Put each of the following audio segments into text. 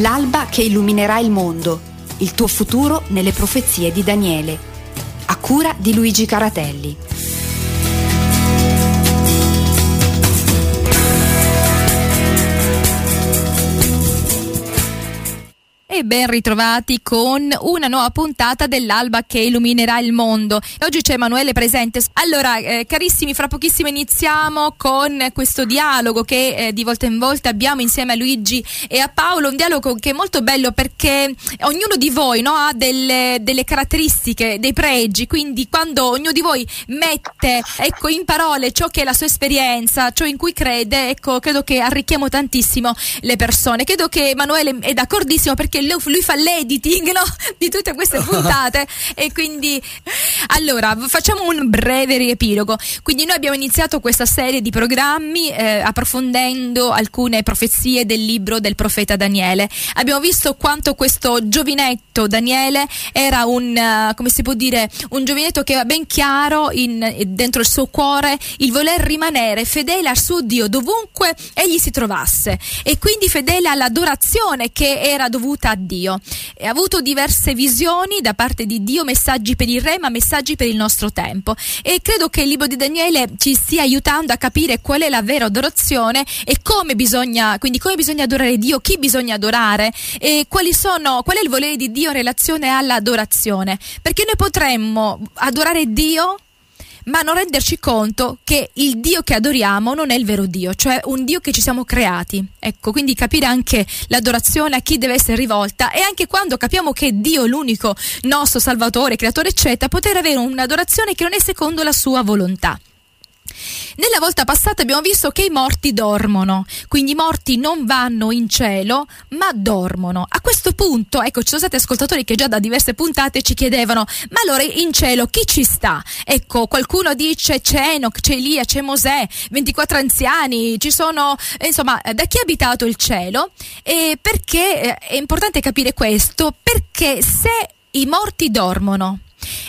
L'alba che illuminerà il mondo, il tuo futuro nelle profezie di Daniele. A cura di Luigi Caratelli. Ben ritrovati con una nuova puntata dell'alba che illuminerà il mondo. Oggi c'è Emanuele presente. Allora, eh, carissimi, fra pochissimo iniziamo con questo dialogo che eh, di volta in volta abbiamo insieme a Luigi e a Paolo, un dialogo che è molto bello perché ognuno di voi no, ha delle, delle, caratteristiche, dei pregi, quindi quando ognuno di voi mette ecco, in parole ciò che è la sua esperienza, ciò in cui crede, ecco, credo che arricchiamo tantissimo le persone. Credo che Emanuele è d'accordissimo perché lui fa l'editing no? di tutte queste puntate. E quindi allora facciamo un breve riepilogo. Quindi noi abbiamo iniziato questa serie di programmi eh, approfondendo alcune profezie del libro del profeta Daniele. Abbiamo visto quanto questo giovinetto Daniele era un uh, come si può dire un giovinetto che aveva ben chiaro in, dentro il suo cuore il voler rimanere fedele al suo Dio dovunque egli si trovasse. E quindi fedele all'adorazione che era dovuta a Dio. Ha avuto diverse visioni da parte di Dio, messaggi per il re, ma messaggi per il nostro tempo. E credo che il libro di Daniele ci stia aiutando a capire qual è la vera adorazione e come bisogna, quindi come bisogna adorare Dio, chi bisogna adorare e sono, qual è il volere di Dio in relazione all'adorazione. Perché noi potremmo adorare Dio ma non renderci conto che il Dio che adoriamo non è il vero Dio, cioè un Dio che ci siamo creati. Ecco, quindi capire anche l'adorazione a chi deve essere rivolta e anche quando capiamo che Dio è l'unico nostro Salvatore, Creatore, eccetera, poter avere un'adorazione che non è secondo la sua volontà. Nella volta passata abbiamo visto che i morti dormono, quindi i morti non vanno in cielo, ma dormono. A questo punto, ecco, ci sono stati ascoltatori che già da diverse puntate ci chiedevano: ma allora in cielo chi ci sta? Ecco, qualcuno dice c'è Enoch, c'è Elia, c'è Mosè, 24 anziani, ci sono, insomma, da chi ha abitato il cielo? E perché eh, è importante capire questo? Perché se i morti dormono,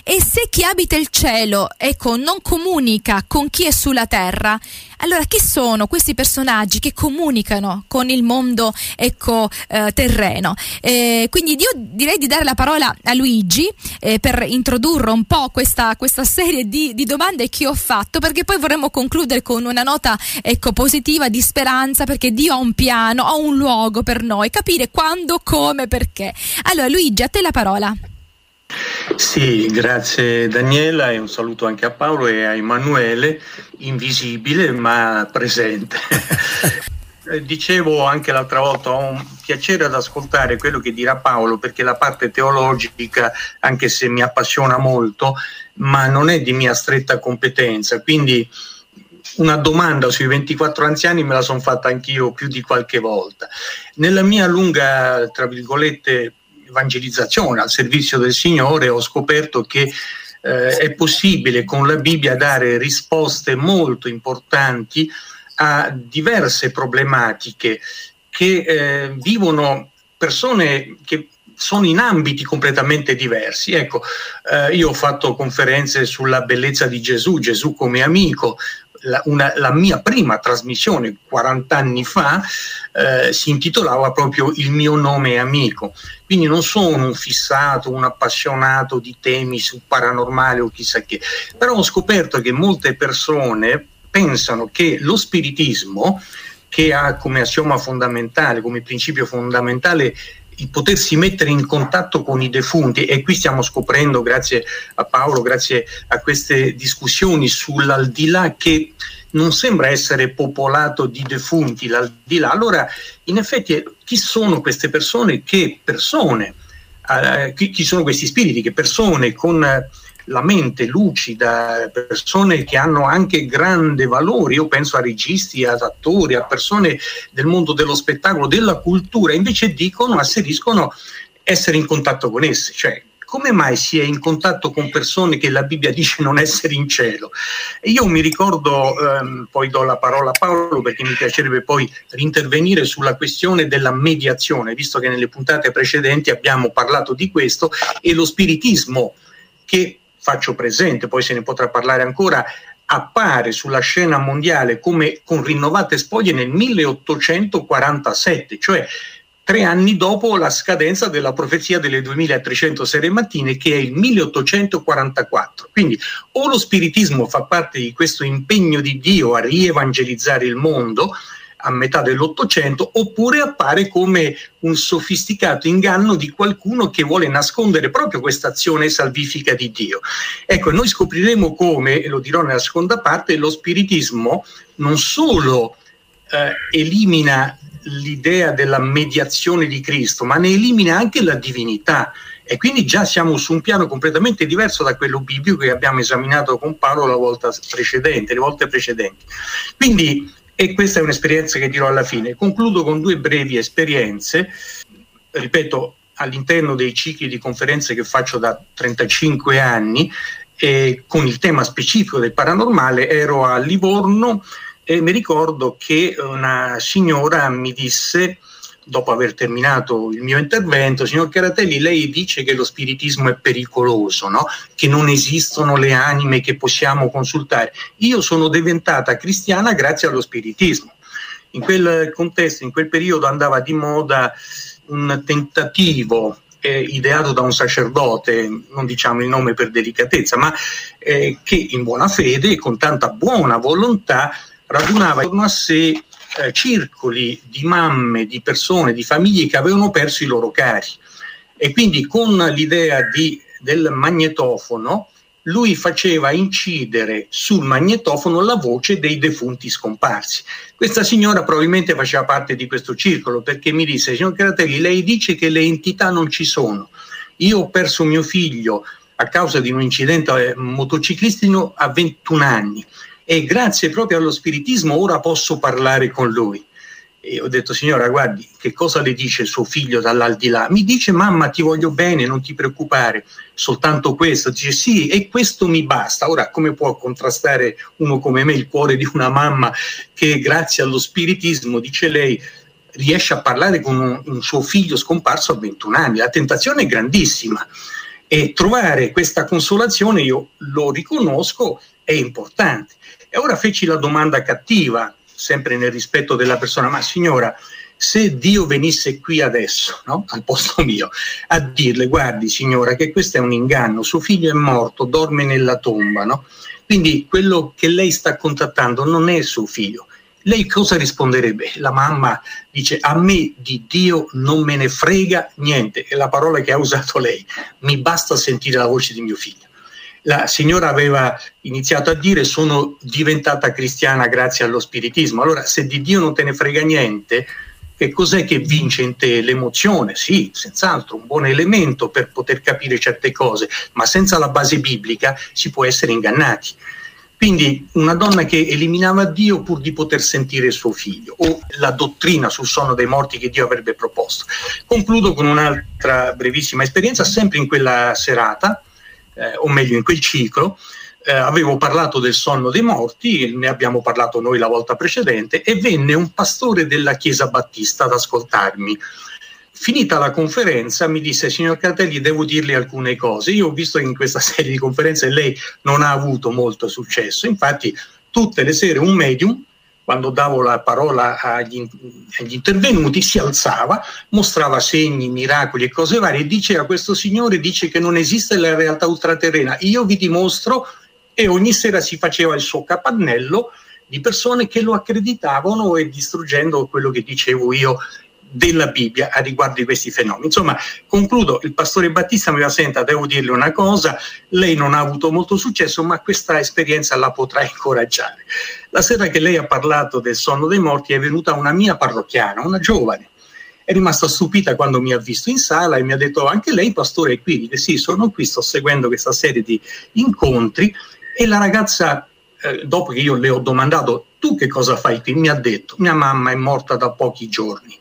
e se chi abita il cielo, ecco, non comunica con chi è sulla terra, allora chi sono questi personaggi che comunicano con il mondo, ecco, eh, terreno? Eh, quindi io direi di dare la parola a Luigi eh, per introdurre un po' questa, questa serie di, di, domande che ho fatto, perché poi vorremmo concludere con una nota, ecco, positiva di speranza, perché Dio ha un piano, ha un luogo per noi, capire quando, come, perché. Allora Luigi, a te la parola. Sì, grazie Daniela e un saluto anche a Paolo e a Emanuele, invisibile ma presente. Dicevo anche l'altra volta, ho un piacere ad ascoltare quello che dirà Paolo perché la parte teologica, anche se mi appassiona molto, ma non è di mia stretta competenza, quindi una domanda sui 24 anziani me la sono fatta anch'io più di qualche volta. Nella mia lunga, tra virgolette, evangelizzazione al servizio del Signore ho scoperto che eh, è possibile con la Bibbia dare risposte molto importanti a diverse problematiche che eh, vivono persone che sono in ambiti completamente diversi. Ecco, eh, io ho fatto conferenze sulla bellezza di Gesù, Gesù come amico, la, una, la, mia prima trasmissione 40 anni fa eh, si intitolava proprio Il mio nome è amico. Quindi non sono un fissato, un appassionato di temi su paranormale o chissà che, però ho scoperto che molte persone pensano che lo spiritismo, che ha come assioma fondamentale, come principio fondamentale il potersi mettere in contatto con i defunti e qui stiamo scoprendo, grazie a Paolo, grazie a queste discussioni sull'aldilà che non sembra essere popolato di defunti, l'aldilà. Allora, in effetti, chi sono queste persone? Che persone? Eh, chi, chi, sono questi spiriti? Che persone con la mente lucida, persone che hanno anche grande valore, io penso a registi, ad attori, a persone del mondo dello spettacolo, della cultura, invece dicono, asseriscono essere in contatto con esse, cioè come mai si è in contatto con persone che la Bibbia dice non essere in cielo? E io mi ricordo, ehm, poi do la parola a Paolo perché mi piacerebbe poi rintervenire sulla questione della mediazione, visto che nelle puntate precedenti abbiamo parlato di questo e lo spiritismo che faccio presente, poi se ne potrà parlare ancora, appare sulla scena mondiale come con rinnovate spoglie nel 1847, cioè tre anni dopo la scadenza della profezia delle 2300 sere mattine che è il 1844. Quindi o lo spiritismo fa parte di questo impegno di Dio a rievangelizzare il mondo, a metà dell'Ottocento, oppure appare come un sofisticato inganno di qualcuno che vuole nascondere proprio questa azione salvifica di Dio. Ecco, noi scopriremo come, e lo dirò nella seconda parte, lo spiritismo non solo eh, elimina l'idea della mediazione di Cristo, ma ne elimina anche la divinità. E quindi già siamo su un piano completamente diverso da quello biblico che abbiamo esaminato con Paolo la volta precedente, le volte precedenti. Quindi, e questa è un'esperienza che dirò alla fine. Concludo con due brevi esperienze. Ripeto, all'interno dei cicli di conferenze che faccio da 35 anni, eh, con il tema specifico del paranormale, ero a Livorno e mi ricordo che una signora mi disse, dopo aver terminato il mio intervento, signor Caratelli, lei dice che lo spiritismo è pericoloso, no? che non esistono le anime che possiamo consultare. Io sono diventata cristiana grazie allo spiritismo. In quel contesto, in quel periodo andava di moda un tentativo eh, ideato da un sacerdote, non diciamo il nome per delicatezza, ma eh, che in buona fede e con tanta buona volontà radunava intorno a sé eh, circoli di mamme, di persone, di famiglie che avevano perso i loro cari. E quindi con l'idea di, del magnetofono lui faceva incidere sul magnetofono la voce dei defunti scomparsi. Questa signora probabilmente faceva parte di questo circolo perché mi disse, signor Caratelli, lei dice che le entità non ci sono. Io ho perso mio figlio a causa di un incidente eh, motociclistico a 21 anni e grazie proprio allo spiritismo ora posso parlare con lui. E ho detto, signora, guardi, che cosa le dice suo figlio dall'aldilà? Mi dice, mamma, ti voglio bene, non ti preoccupare, soltanto questo. Dice, sì, e questo mi basta. Ora, come può contrastare uno come me il cuore di una mamma che grazie allo spiritismo, dice lei, riesce a parlare con un, un suo figlio scomparso a 21 anni? La tentazione è grandissima. E trovare questa consolazione, io lo riconosco, è importante. E ora feci la domanda cattiva, sempre nel rispetto della persona, ma signora, se Dio venisse qui adesso, no? al posto mio, a dirle, guardi signora, che questo è un inganno, suo figlio è morto, dorme nella tomba, no? quindi quello che lei sta contattando non è suo figlio. Lei cosa risponderebbe? La mamma dice a me di Dio non me ne frega niente, è la parola che ha usato lei, mi basta sentire la voce di mio figlio la signora aveva iniziato a dire sono diventata cristiana grazie allo spiritismo. Allora, se di Dio non te ne frega niente, che cos'è che vince in te? L'emozione? Sì, senz'altro, un buon elemento per poter capire certe cose, ma senza la base biblica si può essere ingannati. Quindi una donna che eliminava Dio pur di poter sentire suo figlio, o la dottrina sul sonno dei morti che Dio avrebbe proposto. Concludo con un'altra brevissima esperienza, sempre in quella serata, eh, o meglio in quel ciclo, eh, avevo parlato del sonno dei morti, ne abbiamo parlato noi la volta precedente, e venne un pastore della Chiesa Battista ad ascoltarmi. Finita la conferenza mi disse, signor Cartelli, devo dirle alcune cose. Io ho visto che in questa serie di conferenze lei non ha avuto molto successo, infatti tutte le sere un medium quando davo la parola agli, agli, intervenuti, si alzava, mostrava segni, miracoli e cose varie e diceva questo signore dice che non esiste la realtà ultraterrena, io vi dimostro e ogni sera si faceva il suo capannello di persone che lo accreditavano e distruggendo quello che dicevo io della Bibbia a riguardo di questi fenomeni. Insomma, concludo, il pastore Battista mi va senta, devo dirle una cosa, lei non ha avuto molto successo, ma questa esperienza la potrà incoraggiare. La sera che lei ha parlato del sonno dei morti è venuta una mia parrocchiana, una giovane, è rimasta stupita quando mi ha visto in sala e mi ha detto anche lei pastore è qui, dice sì sono qui, sto seguendo questa serie di incontri. E la ragazza eh, dopo che io le ho domandato tu che cosa fai qui, mi ha detto mia mamma è morta da pochi giorni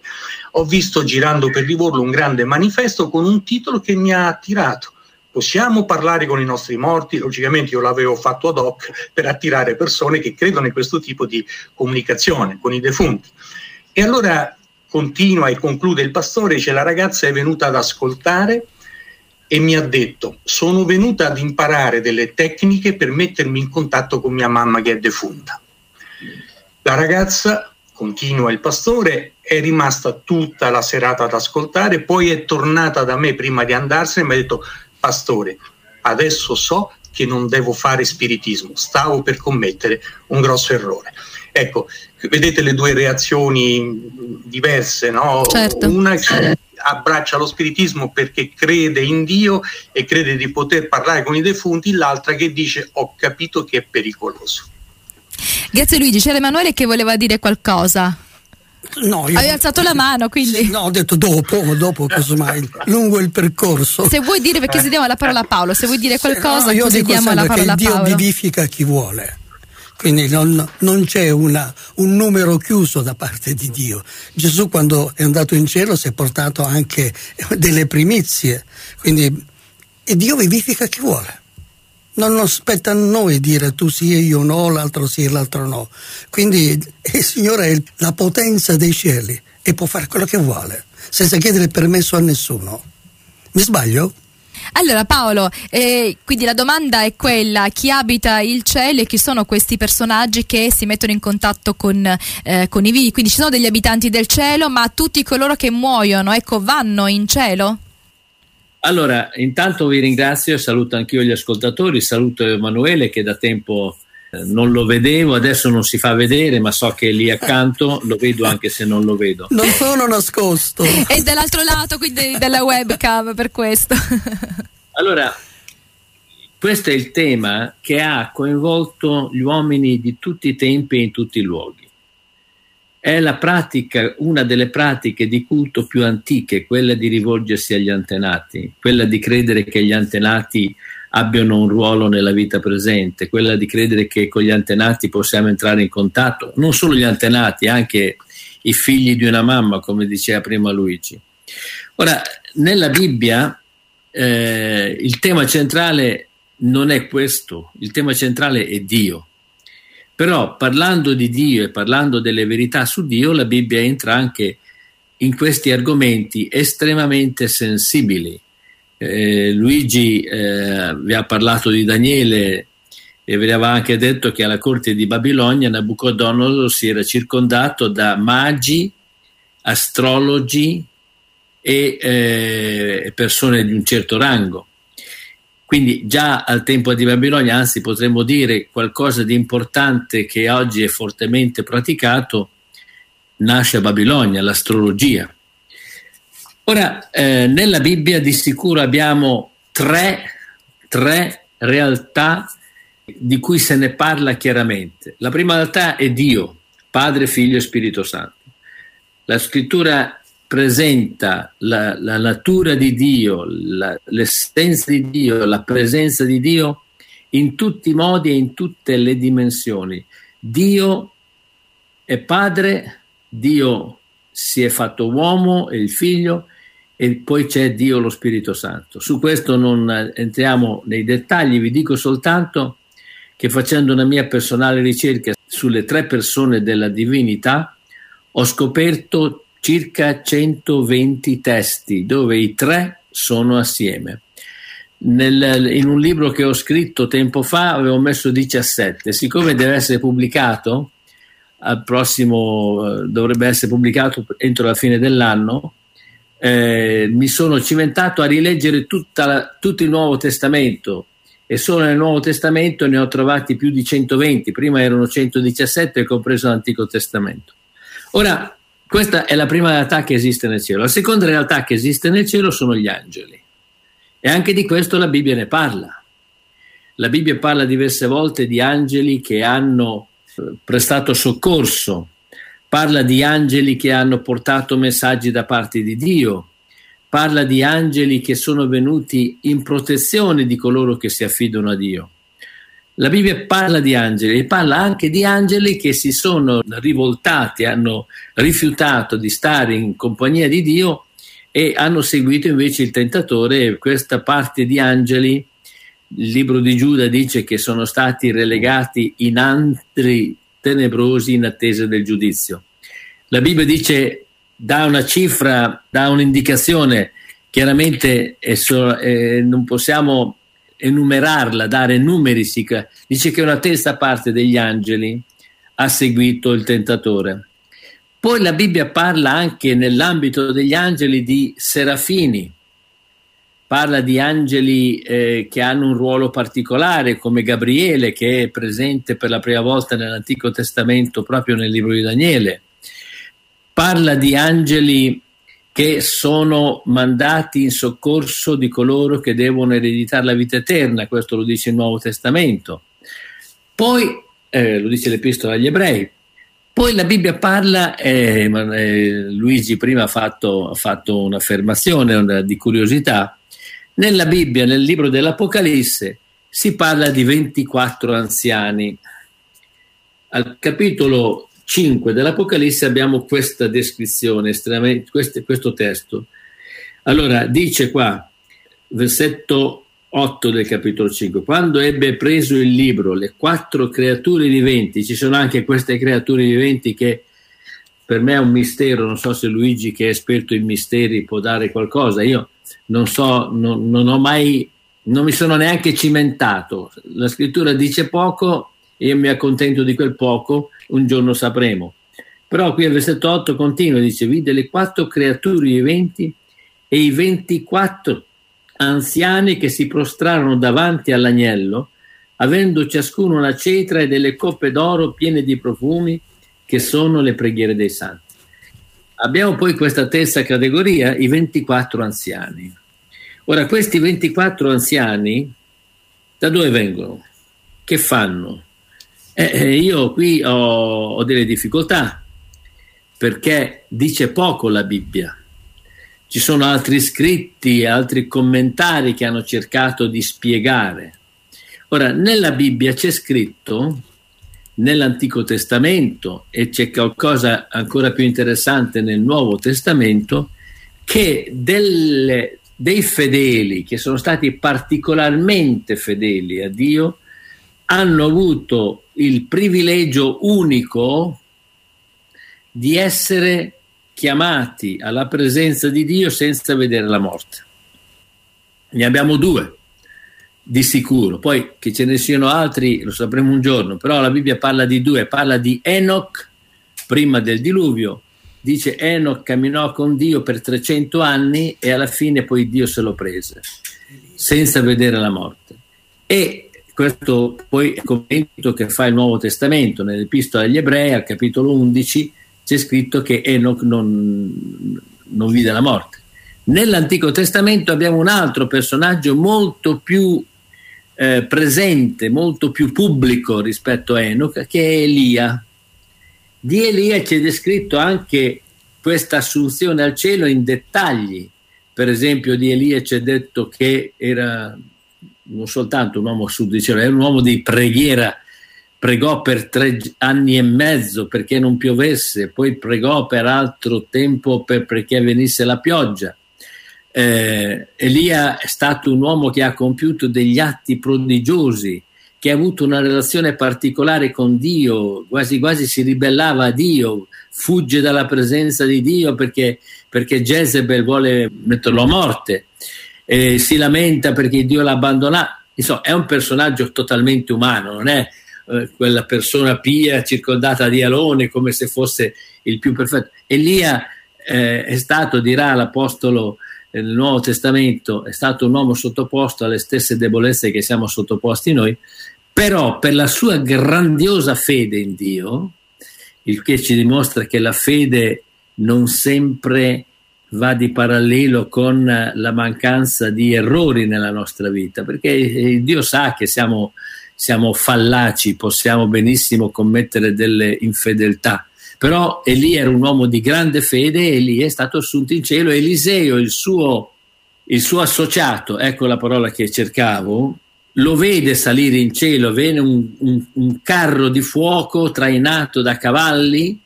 ho visto girando per Livorno un grande manifesto con un titolo che mi ha attirato. Possiamo parlare con i nostri morti? Logicamente io l'avevo fatto ad hoc per attirare persone che credono in questo tipo di comunicazione con i defunti. E allora continua e conclude il pastore, dice la ragazza è venuta ad ascoltare e mi ha detto sono venuta ad imparare delle tecniche per mettermi in contatto con mia mamma che è defunta. La ragazza continua il pastore, è rimasta tutta la serata ad ascoltare, poi è tornata da me prima di andarsene e mi ha detto, pastore, adesso so che non devo fare spiritismo, stavo per commettere un grosso errore. Ecco, vedete le due reazioni diverse, no? Certo. Una che abbraccia lo spiritismo perché crede in Dio e crede di poter parlare con i defunti, l'altra che dice ho capito che è pericoloso. Grazie Luigi, c'era Emanuele che voleva dire qualcosa. No, io... Hai alzato la mano, quindi. No, ho detto dopo, dopo casomai, lungo il percorso. Se vuoi dire, perché se diamo la parola a Paolo, se vuoi dire qualcosa, no, io dico diamo la parola a Dio vivifica chi vuole. Quindi non, non c'è una, un numero chiuso da parte di Dio. Gesù quando è andato in cielo si è portato anche delle primizie. Quindi, e Dio vivifica chi vuole. Non aspetta a noi dire tu sì e io no, l'altro sì e l'altro no. Quindi il Signore è la potenza dei cieli e può fare quello che vuole, senza chiedere permesso a nessuno. Mi sbaglio? Allora Paolo, eh, quindi la domanda è quella, chi abita il cielo e chi sono questi personaggi che si mettono in contatto con, eh, con i vivi? Quindi ci sono degli abitanti del cielo, ma tutti coloro che muoiono, ecco, vanno in cielo? Allora, intanto vi ringrazio e saluto anch'io gli ascoltatori, saluto Emanuele che da tempo eh, non lo vedevo, adesso non si fa vedere, ma so che è lì accanto, lo vedo anche se non lo vedo. Non sono nascosto. E dall'altro lato, quindi della webcam per questo. Allora, questo è il tema che ha coinvolto gli uomini di tutti i tempi e in tutti i luoghi. È la pratica, una delle pratiche di culto più antiche, quella di rivolgersi agli antenati, quella di credere che gli antenati abbiano un ruolo nella vita presente, quella di credere che con gli antenati possiamo entrare in contatto, non solo gli antenati, anche i figli di una mamma, come diceva prima Luigi. Ora, nella Bibbia eh, il tema centrale non è questo, il tema centrale è Dio. Però parlando di Dio e parlando delle verità su Dio, la Bibbia entra anche in questi argomenti estremamente sensibili. Eh, Luigi eh, vi ha parlato di Daniele e vi aveva anche detto che alla corte di Babilonia Nabucodonosor si era circondato da magi, astrologi e eh, persone di un certo rango. Quindi già al tempo di Babilonia, anzi potremmo dire qualcosa di importante che oggi è fortemente praticato, nasce a Babilonia, l'astrologia. Ora, eh, nella Bibbia di sicuro abbiamo tre, tre realtà di cui se ne parla chiaramente. La prima realtà è Dio, Padre, Figlio e Spirito Santo. La scrittura presenta la, la natura di Dio, la, l'essenza di Dio, la presenza di Dio in tutti i modi e in tutte le dimensioni. Dio è Padre, Dio si è fatto uomo, è il Figlio e poi c'è Dio lo Spirito Santo. Su questo non entriamo nei dettagli, vi dico soltanto che facendo una mia personale ricerca sulle tre persone della divinità ho scoperto circa 120 testi dove i tre sono assieme. Nel, in un libro che ho scritto tempo fa avevo messo 17, siccome deve essere pubblicato al prossimo, dovrebbe essere pubblicato entro la fine dell'anno, eh, mi sono cimentato a rileggere la, tutto il Nuovo Testamento e solo nel Nuovo Testamento ne ho trovati più di 120, prima erano 117 compreso l'Antico Testamento. Ora, questa è la prima realtà che esiste nel cielo. La seconda realtà che esiste nel cielo sono gli angeli. E anche di questo la Bibbia ne parla. La Bibbia parla diverse volte di angeli che hanno eh, prestato soccorso, parla di angeli che hanno portato messaggi da parte di Dio, parla di angeli che sono venuti in protezione di coloro che si affidano a Dio. La Bibbia parla di angeli e parla anche di angeli che si sono rivoltati, hanno rifiutato di stare in compagnia di Dio e hanno seguito invece il tentatore. Questa parte di angeli, il libro di Giuda dice che sono stati relegati in antri tenebrosi in attesa del giudizio. La Bibbia dice, dà una cifra, dà un'indicazione, chiaramente eh, non possiamo enumerarla, dare numeri, dice che una terza parte degli angeli ha seguito il tentatore. Poi la Bibbia parla anche nell'ambito degli angeli di serafini, parla di angeli eh, che hanno un ruolo particolare, come Gabriele, che è presente per la prima volta nell'Antico Testamento proprio nel libro di Daniele. Parla di angeli che sono mandati in soccorso di coloro che devono ereditare la vita eterna, questo lo dice il Nuovo Testamento. Poi, eh, lo dice l'Epistola agli Ebrei, poi la Bibbia parla, eh, eh, Luigi prima ha fatto, ha fatto un'affermazione una, di curiosità, nella Bibbia, nel libro dell'Apocalisse, si parla di 24 anziani. Al capitolo 5 dell'Apocalisse abbiamo questa descrizione, questo, questo testo. Allora, dice qua, versetto 8 del capitolo 5, quando ebbe preso il libro, le quattro creature viventi, ci sono anche queste creature viventi che per me è un mistero, non so se Luigi che è esperto in misteri può dare qualcosa, io non so, non, non ho mai, non mi sono neanche cimentato, la scrittura dice poco io mi accontento di quel poco, un giorno sapremo. Però qui al versetto 8 continua, dice, vide le quattro creature viventi e i 24 anziani che si prostrarono davanti all'agnello, avendo ciascuno una cetra e delle coppe d'oro piene di profumi, che sono le preghiere dei santi. Abbiamo poi questa terza categoria, i 24 anziani. Ora, questi 24 anziani da dove vengono? Che fanno? Eh, eh, io qui ho, ho delle difficoltà perché dice poco la Bibbia ci sono altri scritti, altri commentari che hanno cercato di spiegare. Ora, nella Bibbia c'è scritto, nell'Antico Testamento, e c'è qualcosa ancora più interessante nel Nuovo Testamento, che delle, dei fedeli che sono stati particolarmente fedeli a Dio hanno avuto il privilegio unico di essere chiamati alla presenza di Dio senza vedere la morte. Ne abbiamo due, di sicuro. Poi che ce ne siano altri lo sapremo un giorno, però la Bibbia parla di due, parla di Enoch prima del diluvio. Dice Enoch camminò con Dio per 300 anni e alla fine poi Dio se lo prese, senza vedere la morte. E questo poi è il commento che fa il Nuovo Testamento nell'Epistola agli Ebrei, al capitolo 11, c'è scritto che Enoch non, non vide la morte. Nell'Antico Testamento abbiamo un altro personaggio molto più eh, presente, molto più pubblico rispetto a Enoch, che è Elia. Di Elia c'è descritto anche questa assunzione al cielo in dettagli. Per esempio, di Elia c'è detto che era non soltanto un uomo cielo, era un uomo di preghiera pregò per tre anni e mezzo perché non piovesse, poi pregò per altro tempo per, perché venisse la pioggia. Eh, Elia è stato un uomo che ha compiuto degli atti prodigiosi, che ha avuto una relazione particolare con Dio, quasi quasi si ribellava a Dio, fugge dalla presenza di Dio perché, perché Jezebel vuole metterlo a morte, eh, si lamenta perché Dio l'ha abbandonato. Insomma, è un personaggio totalmente umano, non è eh, quella persona pia circondata di alone come se fosse il più perfetto. Elia eh, è stato, dirà l'Apostolo nel Nuovo Testamento, è stato un uomo sottoposto alle stesse debolezze che siamo sottoposti noi, però per la sua grandiosa fede in Dio, il che ci dimostra che la fede non sempre va di parallelo con la mancanza di errori nella nostra vita, perché Dio sa che siamo siamo fallaci, possiamo benissimo commettere delle infedeltà. Però Elia era un uomo di grande fede e lì è stato assunto in cielo. Eliseo, il suo, il suo associato, ecco la parola che cercavo, lo vede salire in cielo, vede un, un, un, carro di fuoco trainato da cavalli,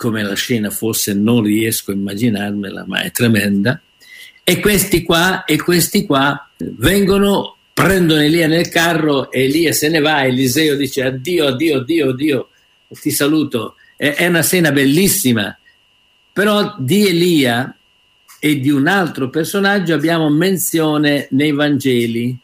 come la scena fosse non riesco a immaginarmela, ma è tremenda, e questi qua, e questi qua vengono prendono Elia nel carro e Elia se ne va, Eliseo dice addio, addio, addio, addio, ti saluto. È, è una scena bellissima, però di Elia e di un altro personaggio abbiamo menzione nei Vangeli.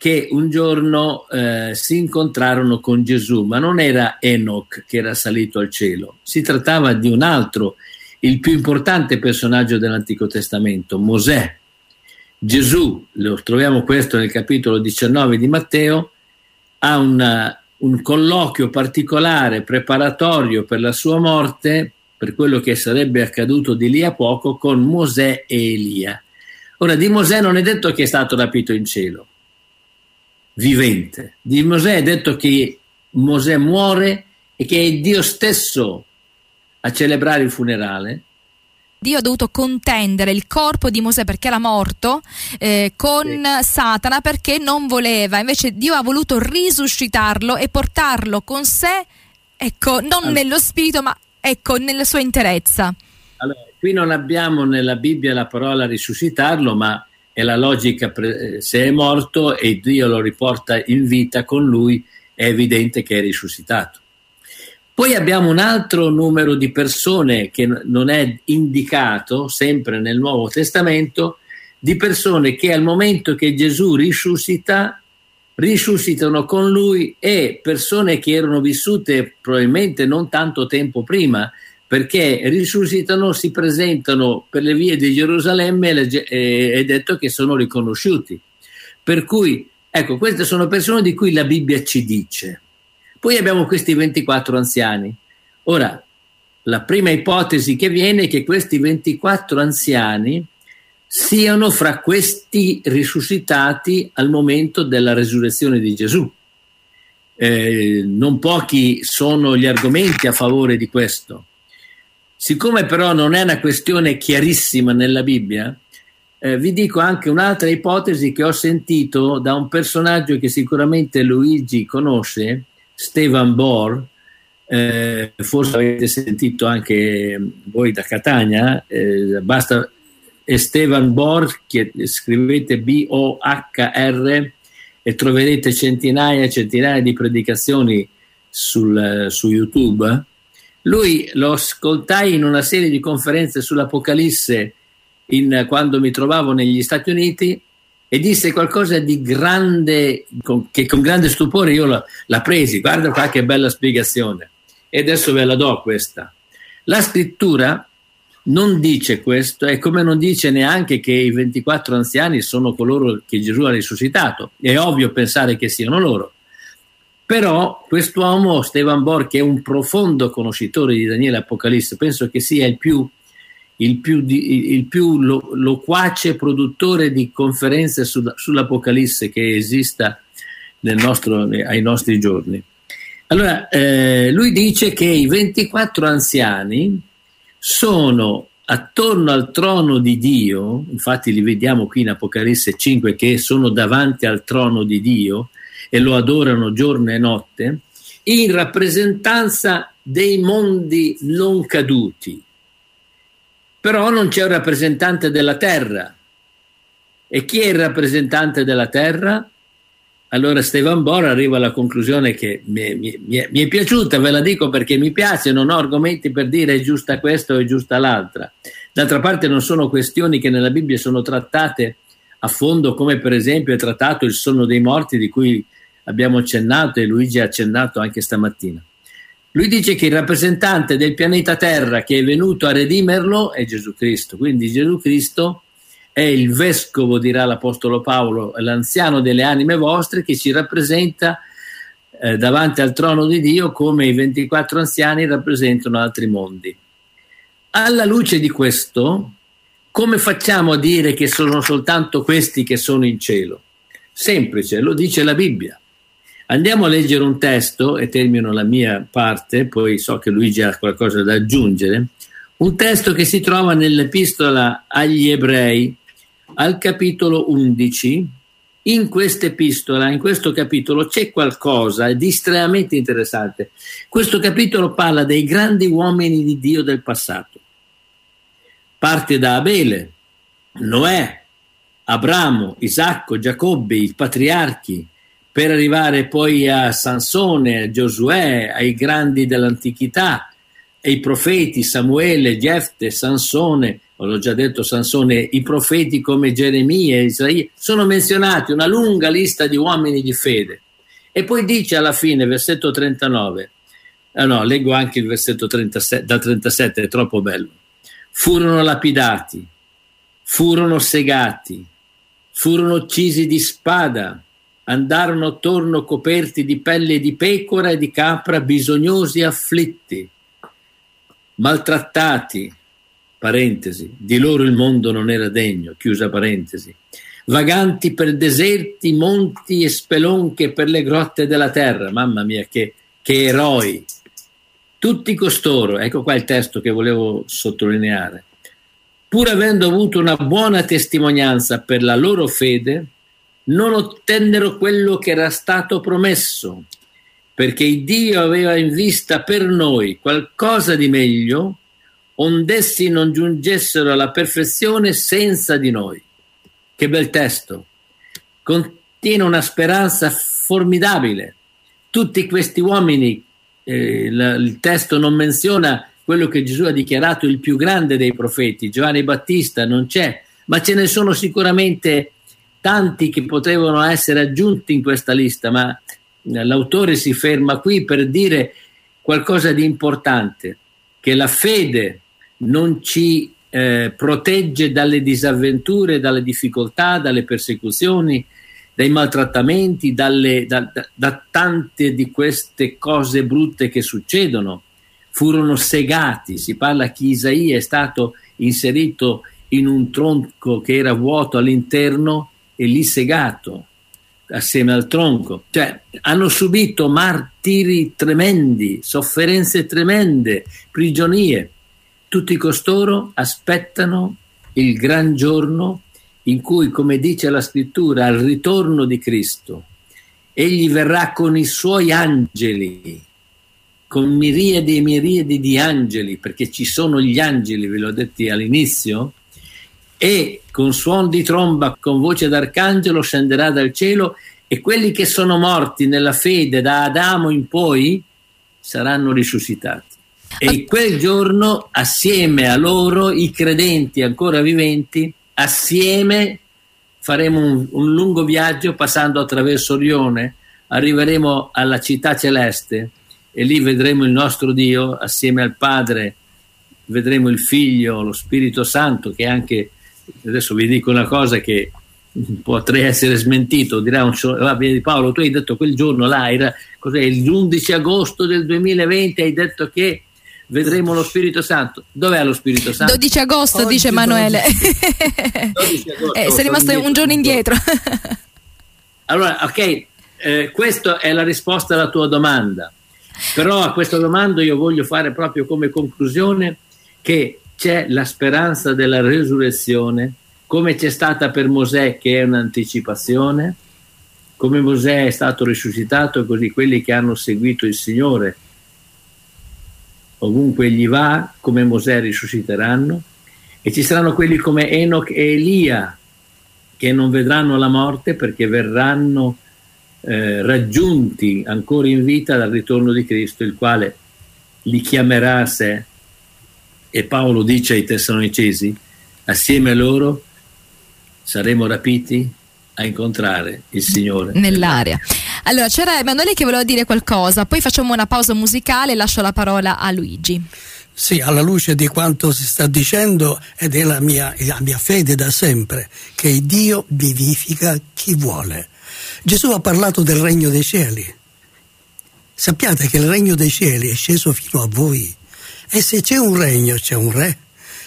Che un giorno eh, si incontrarono con Gesù, ma non era Enoch che era salito al cielo, si trattava di un altro, il più importante personaggio dell'Antico Testamento, Mosè. Gesù, lo troviamo questo nel capitolo 19 di Matteo, ha una, un colloquio particolare preparatorio per la sua morte, per quello che sarebbe accaduto di lì a poco, con Mosè e Elia. Ora, di Mosè non è detto che è stato rapito in cielo, vivente. Di Mosè è detto che Mosè muore e che è Dio stesso a celebrare il funerale. Dio ha dovuto contendere il corpo di Mosè perché era morto eh, con sì. Satana perché non voleva, invece Dio ha voluto risuscitarlo e portarlo con sé, ecco, non allora. nello spirito, ma ecco, nella sua interezza. Allora, qui non abbiamo nella Bibbia la parola risuscitarlo, ma è la logica, se è morto e Dio lo riporta in vita con lui, è evidente che è risuscitato. Poi abbiamo un altro numero di persone che non è indicato, sempre nel Nuovo Testamento, di persone che al momento che Gesù risuscita, risuscitano con lui e persone che erano vissute probabilmente non tanto tempo prima, perché risuscitano, si presentano per le vie di Gerusalemme e è detto che sono riconosciuti. Per cui, ecco, queste sono persone di cui la Bibbia ci dice. Poi abbiamo questi 24 anziani. Ora, la prima ipotesi che viene è che questi 24 anziani siano fra questi risuscitati al momento della resurrezione di Gesù. Eh, non pochi sono gli argomenti a favore di questo. Siccome però non è una questione chiarissima nella Bibbia, eh, vi dico anche un'altra ipotesi che ho sentito da un personaggio che sicuramente Luigi conosce, Stefan Bor, eh, forse avete sentito anche voi da Catania, eh, basta Esteban Bor, che scrivete B-O-H-R e troverete centinaia e centinaia di predicazioni sul, su YouTube lui lo ascoltai in una serie di conferenze sull'Apocalisse in, quando mi trovavo negli Stati Uniti e disse qualcosa di grande, con, che con grande stupore io la, la presi. Guarda qua che bella spiegazione. E adesso ve la do questa. La scrittura non dice questo, è come non dice neanche che i 24 anziani sono coloro che Gesù ha risuscitato. È ovvio pensare che siano loro. Però quest'uomo, Stefan Bor, che è un profondo conoscitore di Daniele Apocalisse, penso che sia il più, il più, il più lo, loquace produttore di conferenze su, sull'Apocalisse che esista nostro, ai nostri giorni. Allora, eh, lui dice che i 24 anziani sono attorno al trono di Dio, infatti li vediamo qui in Apocalisse 5 che sono davanti al trono di Dio, e lo adorano giorno e notte, in rappresentanza dei mondi non caduti. Però non c'è un rappresentante della terra. E chi è il rappresentante della terra? Allora Stefan Bor arriva alla conclusione che mi, mi, mi, è piaciuta, ve la dico perché mi piace, non ho argomenti per dire è giusta questa o è giusta l'altra. D'altra parte non sono questioni che nella Bibbia sono trattate a fondo, come per esempio è trattato il sonno dei morti di cui abbiamo accennato e Luigi ha accennato anche stamattina. Lui dice che il rappresentante del pianeta Terra che è venuto a redimerlo è Gesù Cristo, quindi Gesù Cristo è il vescovo, dirà l'Apostolo Paolo, l'anziano delle anime vostre che ci rappresenta eh, davanti al trono di Dio come i 24 anziani rappresentano altri mondi. Alla luce di questo, come facciamo a dire che sono soltanto questi che sono in cielo? Semplice, lo dice la Bibbia. Andiamo a leggere un testo e termino la mia parte, poi so che Luigi ha qualcosa da aggiungere. Un testo che si trova nell'epistola agli ebrei al capitolo 11. In questa epistola, in questo capitolo, c'è qualcosa di estremamente interessante. Questo capitolo parla dei grandi uomini di Dio del passato. Parte da Abele, Noè, Abramo, Isacco, Giacobbe, i patriarchi, per arrivare poi a Sansone, a Giosuè, ai grandi dell'antichità, e i profeti Samuele, Jefte, Sansone, l'ho già detto Sansone, i profeti come Geremia Isaia, sono menzionati una lunga lista di uomini di fede. E poi dice alla fine, versetto 39, ah no, leggo anche il versetto 37, da 37, è troppo bello. Furono lapidati, furono segati, furono uccisi di spada, andarono attorno coperti di pelle di pecora e di capra, bisognosi e afflitti, maltrattati, parentesi, di loro il mondo non era degno, chiusa parentesi, vaganti per deserti, monti e spelonche per le grotte della terra, mamma mia che, che eroi, tutti costoro, ecco qua il testo che volevo sottolineare, pur avendo avuto una buona testimonianza per la loro fede, non ottennero quello che era stato promesso, perché Dio aveva in vista per noi qualcosa di meglio, ond'essi non giungessero alla perfezione senza di noi. Che bel testo! Contiene una speranza formidabile. Tutti questi uomini, eh, la, il testo non menziona quello che Gesù ha dichiarato il più grande dei profeti, Giovanni Battista non c'è, ma ce ne sono sicuramente tanti che potevano essere aggiunti in questa lista, ma l'autore si ferma qui per dire qualcosa di importante, che la fede non ci eh, protegge dalle disavventure, dalle difficoltà, dalle persecuzioni, dai maltrattamenti, dalle, da, da, da tante di queste cose brutte che succedono. Furono segati, si parla che Isaia è stato inserito in un tronco che era vuoto all'interno e lì segato assieme al tronco. Cioè, hanno subito martiri tremendi, sofferenze tremende, prigionie. Tutti costoro aspettano il gran giorno in cui, come dice la scrittura, al ritorno di Cristo, egli verrà con i suoi angeli, con miriadi e miriadi di angeli, perché ci sono gli angeli, ve l'ho detto all'inizio, e con suon di tromba, con voce d'arcangelo scenderà dal cielo e quelli che sono morti nella fede da Adamo in poi saranno risuscitati. E quel giorno, assieme a loro, i credenti ancora viventi, assieme faremo un, un lungo viaggio passando attraverso Orione, arriveremo alla città celeste e lì vedremo il nostro Dio assieme al Padre, vedremo il Figlio, lo Spirito Santo che anche adesso vi dico una cosa che potrei essere smentito, dirà un va bene Paolo, tu hai detto quel giorno là, era cos'è, l'11 agosto del 2020, hai detto che vedremo lo Spirito Santo. Dov'è lo Spirito Santo? 12 agosto, Oggi dice Emanuele. 12 agosto, eh, sei rimasto un giorno indietro. allora, ok, eh, questa è la risposta alla tua domanda. Però a questa domanda io voglio fare proprio come conclusione che c'è la speranza della resurrezione, come c'è stata per Mosè che è un'anticipazione, come Mosè è stato risuscitato, così quelli che hanno seguito il Signore ovunque gli va, come Mosè risusciteranno, e ci saranno quelli come Enoch e Elia che non vedranno la morte perché verranno eh, raggiunti ancora in vita dal ritorno di Cristo, il quale li chiamerà a sé e Paolo dice ai Tessalonicesi, assieme a loro saremo rapiti a incontrare il Signore nell'aria. Allora, c'era Emanuele che voleva dire qualcosa, poi facciamo una pausa musicale e lascio la parola a Luigi. Sì, alla luce di quanto si sta dicendo ed è mia, la mia fede da sempre, che Dio vivifica chi vuole. Gesù ha parlato del regno dei cieli. Sappiate che il regno dei cieli è sceso fino a voi e se c'è un regno c'è un re.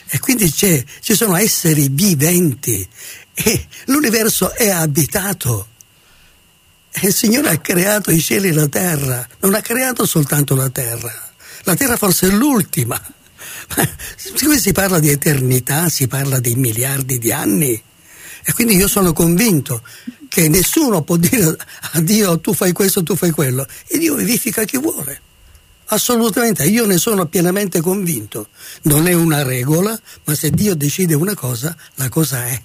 E quindi ci sono esseri viventi e l'universo è abitato. Il Signore ha creato i cieli e la terra, non ha creato soltanto la terra. La terra forse è l'ultima. Ma qui si parla di eternità, si parla di miliardi di anni. E quindi io sono convinto che nessuno può dire a Dio tu fai questo, tu fai quello. E Dio vivifica chi vuole. Assolutamente, io ne sono pienamente convinto. Non è una regola, ma se Dio decide una cosa, la cosa è.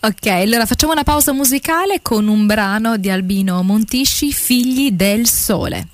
Ok, allora facciamo una pausa musicale con un brano di Albino Montisci, Figli del Sole.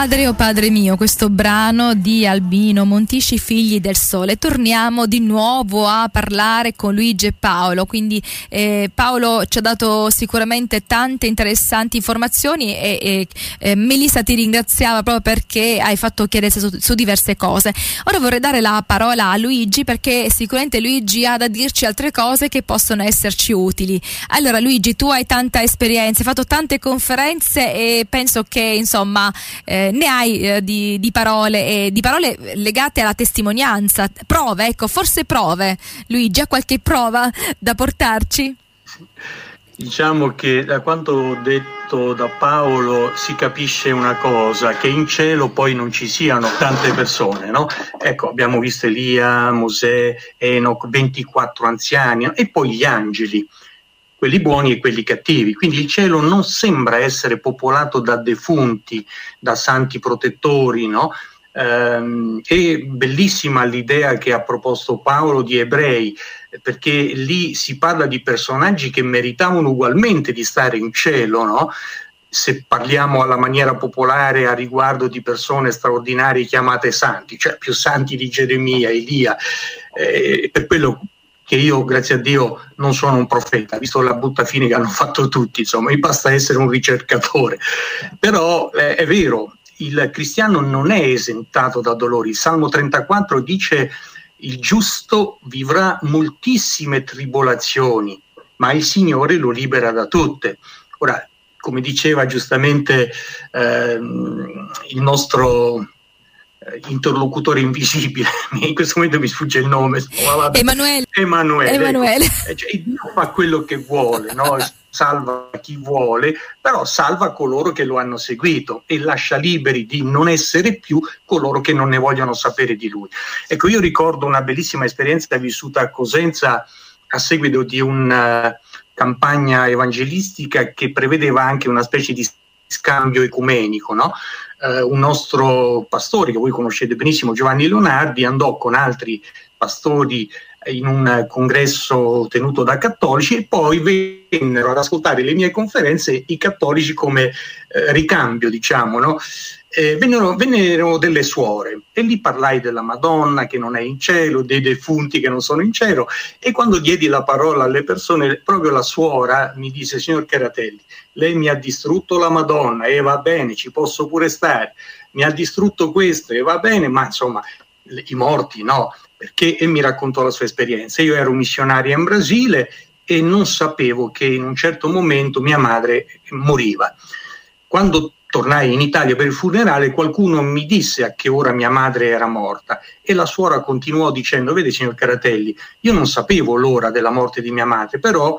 Padre o Padre mio, questo brano di Albino Montisci, Figli del Sole. Torniamo di nuovo a parlare con Luigi e Paolo. Quindi eh, Paolo ci ha dato sicuramente tante interessanti informazioni e, e eh, Melissa ti ringraziava proprio perché hai fatto chiarezza su, su, diverse cose. Ora vorrei dare la parola a Luigi perché sicuramente Luigi ha da dirci altre cose che possono esserci utili. Allora Luigi, tu hai tanta esperienza, hai fatto tante conferenze e penso che insomma eh, ne hai eh, di, di, parole, eh, di parole legate alla testimonianza, prove, ecco, forse prove. Luigi, ha qualche prova da portarci? Diciamo che da quanto detto da Paolo si capisce una cosa, che in cielo poi non ci siano tante persone, no? Ecco, abbiamo visto Elia, Mosè, Enoch, 24 anziani e poi gli angeli quelli buoni e quelli cattivi. Quindi il cielo non sembra essere popolato da defunti, da santi protettori, no? Ehm, è bellissima l'idea che ha proposto Paolo di ebrei, perché lì si parla di personaggi che meritavano ugualmente di stare in cielo, no? se parliamo alla maniera popolare a riguardo di persone straordinarie chiamate santi, cioè più santi di Geremia, Elia, eh, per quello che io, grazie a Dio, non sono un profeta, visto la brutta fine che hanno fatto tutti, insomma, mi basta essere un ricercatore. Però eh, è vero, il cristiano non è esentato da dolori. Il Salmo 34 dice il giusto vivrà moltissime tribolazioni, ma il Signore lo libera da tutte. Ora, come diceva giustamente eh, il nostro interlocutore invisibile, in questo momento mi sfugge il nome, Emanuele. Emanuele. Emanuele. Ecco. Cioè, fa quello che vuole, no? salva chi vuole, però salva coloro che lo hanno seguito e lascia liberi di non essere più coloro che non ne vogliono sapere di lui. Ecco, io ricordo una bellissima esperienza vissuta a Cosenza a seguito di una uh, campagna evangelistica che prevedeva anche una specie di scambio ecumenico, no? eh, un nostro pastore che voi conoscete benissimo, Giovanni Leonardi, andò con altri pastori in un congresso tenuto da cattolici e poi vennero ad ascoltare le mie conferenze i cattolici come eh, ricambio, diciamo, no? Eh, vennero, vennero, delle suore e lì parlai della Madonna che non è in cielo, dei defunti che non sono in cielo e quando diedi la parola alle persone, proprio la suora mi disse, signor Caratelli, lei mi ha distrutto la Madonna e va bene, ci posso pure stare, mi ha distrutto questo e va bene, ma insomma i morti no, perché e mi raccontò la sua esperienza. Io ero missionaria in Brasile e non sapevo che in un certo momento mia madre moriva. Quando tornai in Italia per il funerale, qualcuno mi disse a che ora mia madre era morta e la suora continuò dicendo, vede signor Caratelli, io non sapevo l'ora della morte di mia madre, però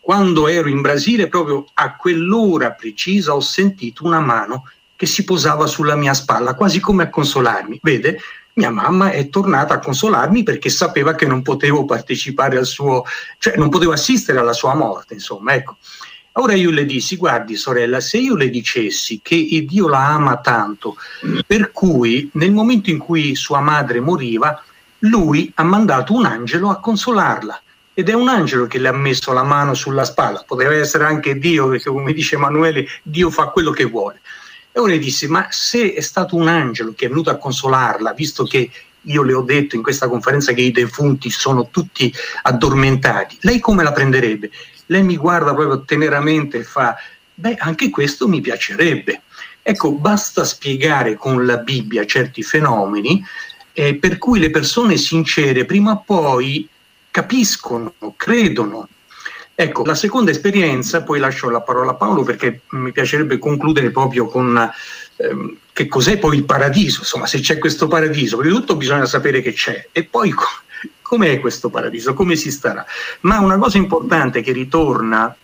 quando ero in Brasile, proprio a quell'ora precisa, ho sentito una mano che si posava sulla mia spalla, quasi come a consolarmi. Vede, mia mamma è tornata a consolarmi perché sapeva che non potevo partecipare al suo, cioè non potevo assistere alla sua morte, insomma, ecco. Ora io le dissi, guardi sorella, se io le dicessi che Dio la ama tanto, per cui nel momento in cui sua madre moriva, lui ha mandato un angelo a consolarla ed è un angelo che le ha messo la mano sulla spalla, poteva essere anche Dio, perché come dice Emanuele, Dio fa quello che vuole. E ora le disse, ma se è stato un angelo che è venuto a consolarla, visto che io le ho detto in questa conferenza che i defunti sono tutti addormentati, lei come la prenderebbe? Lei mi guarda proprio teneramente e fa, beh, anche questo mi piacerebbe. Ecco, basta spiegare con la Bibbia certi fenomeni eh, per cui le persone sincere prima o poi capiscono, credono. Ecco, la seconda esperienza, poi lascio la parola a Paolo perché mi piacerebbe concludere proprio con ehm, che cos'è poi il paradiso, insomma se c'è questo paradiso, prima di tutto bisogna sapere che c'è e poi com'è questo paradiso, come si starà. Ma una cosa importante che ritorna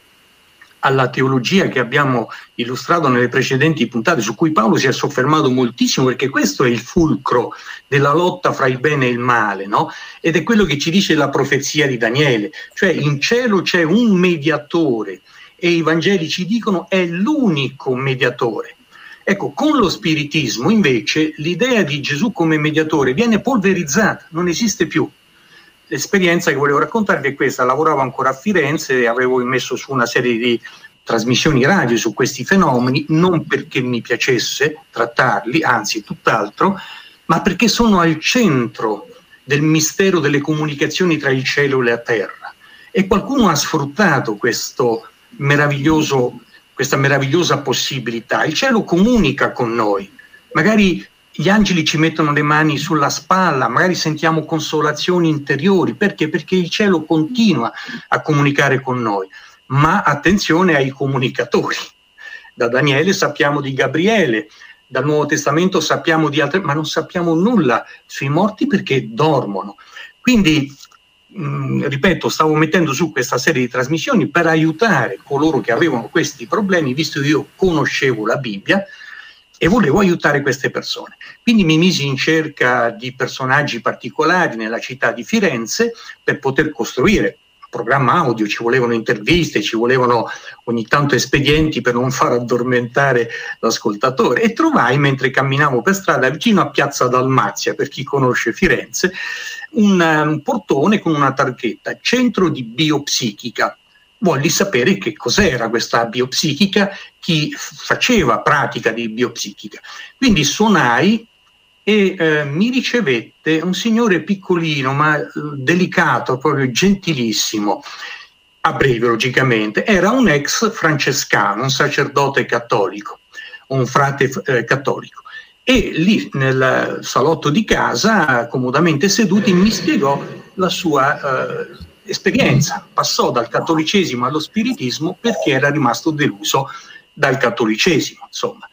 alla teologia che abbiamo illustrato nelle precedenti puntate, su cui Paolo si è soffermato moltissimo, perché questo è il fulcro della lotta fra il bene e il male, no? ed è quello che ci dice la profezia di Daniele, cioè in cielo c'è un mediatore e i Vangeli ci dicono è l'unico mediatore. Ecco, con lo spiritismo invece l'idea di Gesù come mediatore viene polverizzata, non esiste più l'esperienza che volevo raccontarvi è questa, lavoravo ancora a Firenze e avevo messo su una serie di trasmissioni radio su questi fenomeni, non perché mi piacesse trattarli, anzi tutt'altro, ma perché sono al centro del mistero delle comunicazioni tra il cielo e la terra. E qualcuno ha sfruttato meraviglioso, questa meravigliosa possibilità. Il cielo comunica con noi, magari gli angeli ci mettono le mani sulla spalla, magari sentiamo consolazioni interiori, perché? Perché il cielo continua a comunicare con noi, ma attenzione ai comunicatori. Da Daniele sappiamo di Gabriele, dal Nuovo Testamento sappiamo di altre, ma non sappiamo nulla sui morti perché dormono. Quindi, mh, mm, ripeto, stavo mettendo su questa serie di trasmissioni per aiutare coloro che avevano questi problemi, visto che io conoscevo la Bibbia, e volevo aiutare queste persone. Quindi mi misi in cerca di personaggi particolari nella città di Firenze per poter costruire programma audio, ci volevano interviste, ci volevano ogni tanto espedienti per non far addormentare l'ascoltatore. E trovai mentre camminavo per strada vicino a Piazza Dalmazia, per chi conosce Firenze, un, un portone con una targhetta, centro di biopsichica volli sapere che cos'era questa biopsichica, chi faceva pratica di biopsichica. Quindi suonai e eh, mi ricevette un signore piccolino ma eh, delicato, proprio gentilissimo, a breve logicamente, era un ex francescano, un sacerdote cattolico, un frate eh, cattolico. E lì nel salotto di casa, comodamente seduti, mi spiegò la sua eh, esperienza, passò dal cattolicesimo allo spiritismo perché era rimasto deluso dal cattolicesimo, insomma.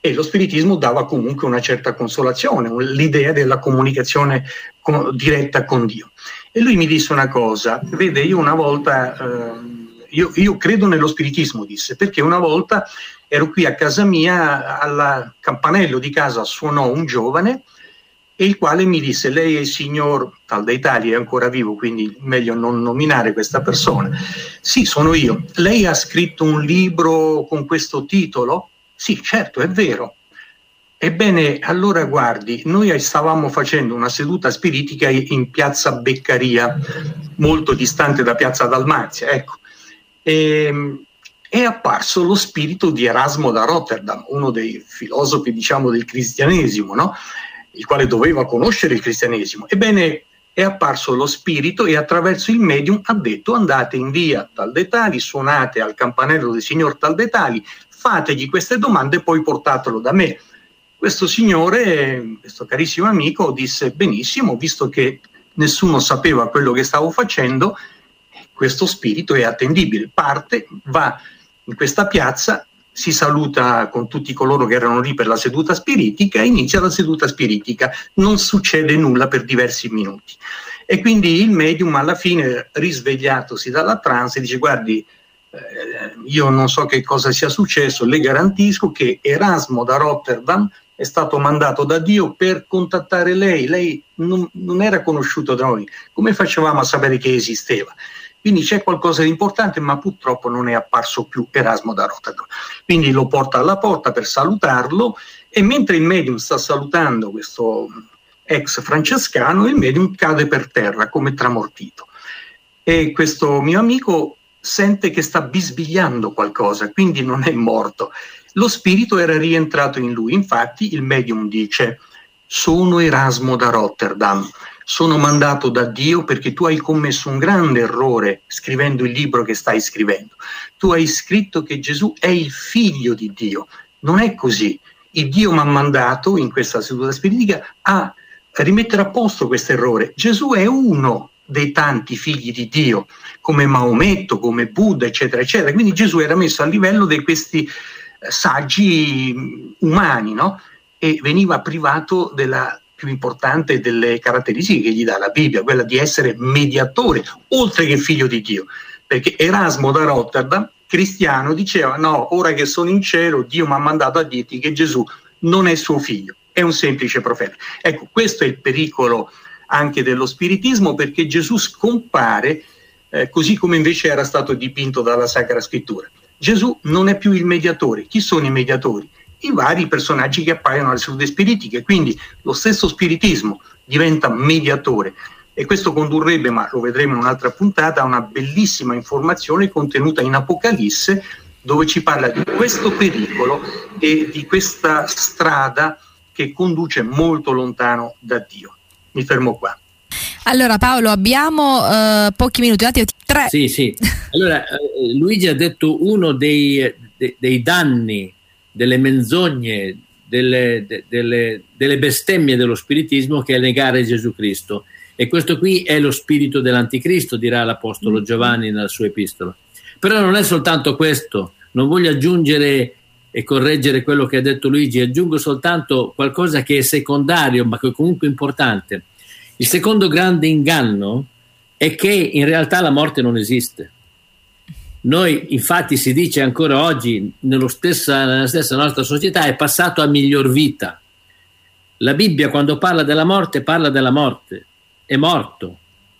E lo spiritismo dava comunque una certa consolazione, l'idea della comunicazione con, diretta con Dio. E lui mi disse una cosa, vede, io una volta, eh, io, io credo nello spiritismo, disse, perché una volta ero qui a casa mia, al campanello di casa suonò un giovane, e il quale mi disse lei è il signor tal dei tali è ancora vivo quindi meglio non nominare questa persona. Sì sono io. Lei ha scritto un libro con questo titolo? Sì certo è vero. Ebbene allora guardi noi stavamo facendo una seduta spiritica in piazza Beccaria molto distante da piazza Dalmazia ecco. E, ehm, è apparso lo spirito di Erasmo da Rotterdam uno dei filosofi diciamo del cristianesimo no? Il quale doveva conoscere il cristianesimo. Ebbene, è apparso lo spirito e attraverso il medium ha detto andate in via Taldetali, suonate al campanello del signor Taldetali, fategli queste domande e poi portatelo da me. Questo signore, questo carissimo amico, disse benissimo, visto che nessuno sapeva quello che stavo facendo, questo spirito è attendibile, parte, va in questa piazza si saluta con tutti coloro che erano lì per la seduta spiritica e inizia la seduta spiritica. Non succede nulla per diversi minuti. E quindi il medium alla fine, risvegliatosi dalla trance, dice guardi, eh, io non so che cosa sia successo, le garantisco che Erasmo da Rotterdam è stato mandato da Dio per contattare lei. Lei non, non era conosciuto da noi. Come facevamo a sapere che esisteva? Quindi c'è qualcosa di importante, ma purtroppo non è apparso più Erasmo da Rotterdam. Quindi lo porta alla porta per salutarlo e mentre il medium sta salutando questo ex francescano, il medium cade per terra come tramortito. E questo mio amico sente che sta bisbigliando qualcosa, quindi non è morto. Lo spirito era rientrato in lui, infatti il medium dice sono Erasmo da Rotterdam, sono mandato da Dio perché tu hai commesso un grande errore scrivendo il libro che stai scrivendo. Tu hai scritto che Gesù è il figlio di Dio. Non è così. Il Dio mi ha mandato in questa seduta spiritica a rimettere a posto questo errore. Gesù è uno dei tanti figli di Dio, come Maometto, come Buddha, eccetera, eccetera. Quindi Gesù era messo a livello di questi eh, saggi umani, no? E veniva privato della più importante delle caratteristiche che gli dà la Bibbia, quella di essere mediatore, oltre che figlio di Dio. Perché Erasmo da Rotterdam, cristiano, diceva no, ora che sono in cielo, Dio mi ha mandato a dirti che Gesù non è suo figlio, è un semplice profeta. Ecco, questo è il pericolo anche dello spiritismo perché Gesù scompare eh, così come invece era stato dipinto dalla Sacra Scrittura. Gesù non è più il mediatore. Chi sono i mediatori? I vari personaggi che appaiono alle sedute spiritiche, quindi lo stesso spiritismo diventa mediatore e questo condurrebbe, ma lo vedremo in un'altra puntata, a una bellissima informazione contenuta in Apocalisse dove ci parla di questo pericolo e di questa strada che conduce molto lontano da Dio. Mi fermo qua. Allora Paolo, abbiamo uh, pochi minuti, tre. Sì, sì. Allora, uh, Luigi ha detto uno dei, de, dei danni, delle menzogne, delle, de, delle, delle bestemmie dello spiritismo che è negare Gesù Cristo. E questo qui è lo spirito dell'anticristo, dirà l'Apostolo mm. Giovanni nella sua epistola. Però non è soltanto questo, non voglio aggiungere e correggere quello che ha detto Luigi, aggiungo soltanto qualcosa che è secondario, ma che è comunque importante. Il secondo grande inganno è che in realtà la morte non esiste. Noi, infatti, si dice ancora oggi, stessa, nella stessa nostra società, è passato a miglior vita. La Bibbia, quando parla della morte, parla della morte, è morto.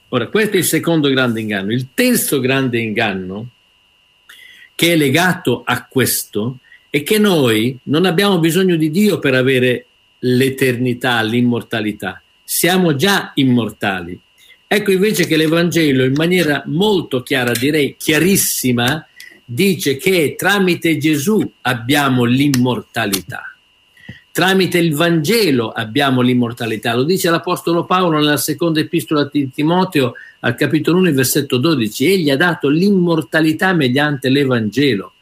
Ora, questo è il secondo grande inganno. Il terzo grande inganno, che è legato a questo, è che noi non abbiamo bisogno di Dio per avere l'eternità, l'immortalità. Siamo già immortali. Ecco invece che l'Evangelo in maniera molto chiara, direi chiarissima, dice che tramite Gesù abbiamo l'immortalità. Tramite il Vangelo abbiamo l'immortalità. Lo dice l'Apostolo Paolo nella seconda epistola di Timoteo al capitolo 1, versetto 12. Egli ha dato l'immortalità mediante l'Evangelo.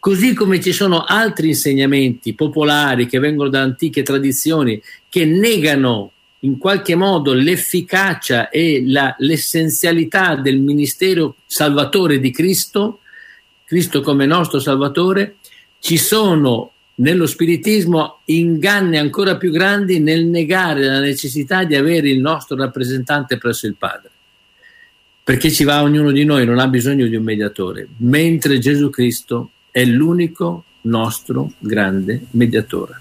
Così come ci sono altri insegnamenti popolari che vengono da antiche tradizioni che negano in qualche modo l'efficacia e la, l'essenzialità del ministero salvatore di Cristo, Cristo come nostro salvatore, ci sono nello spiritismo inganni ancora più grandi nel negare la necessità di avere il nostro rappresentante presso il Padre. Perché ci va ognuno di noi, non ha bisogno di un mediatore, mentre Gesù Cristo è l'unico nostro grande mediatore.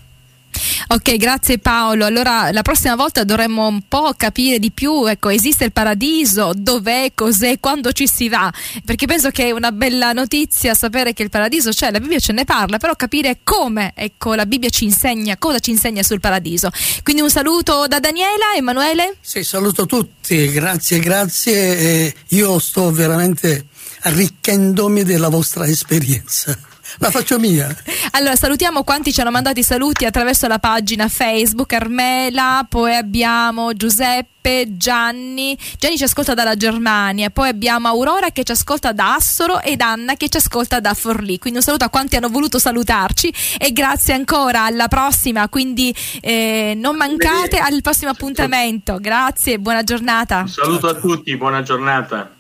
Ok, grazie Paolo. Allora la prossima volta dovremmo un po' capire di più, ecco, esiste il paradiso, dov'è, cos'è, quando ci si va, perché penso che è una bella notizia sapere che il paradiso c'è, la Bibbia ce ne parla, però capire come, ecco, la Bibbia ci insegna, cosa ci insegna sul paradiso. Quindi un saluto da Daniela, Emanuele. Sì, saluto tutti, grazie, grazie. Io sto veramente arricchendomi della vostra esperienza. La faccio mia. Allora, salutiamo quanti ci hanno mandato i saluti attraverso la pagina Facebook, Armela, poi abbiamo Giuseppe, Gianni. Gianni ci ascolta dalla Germania, poi abbiamo Aurora che ci ascolta da Assoro ed Anna che ci ascolta da Forlì. Quindi un saluto a quanti hanno voluto salutarci e grazie ancora, alla prossima. Quindi eh, non mancate al prossimo appuntamento. Grazie, e buona giornata. Un saluto a tutti, buona giornata.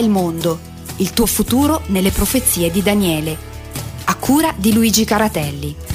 Il mondo, il tuo futuro nelle profezie di Daniele. A cura di Luigi Caratelli.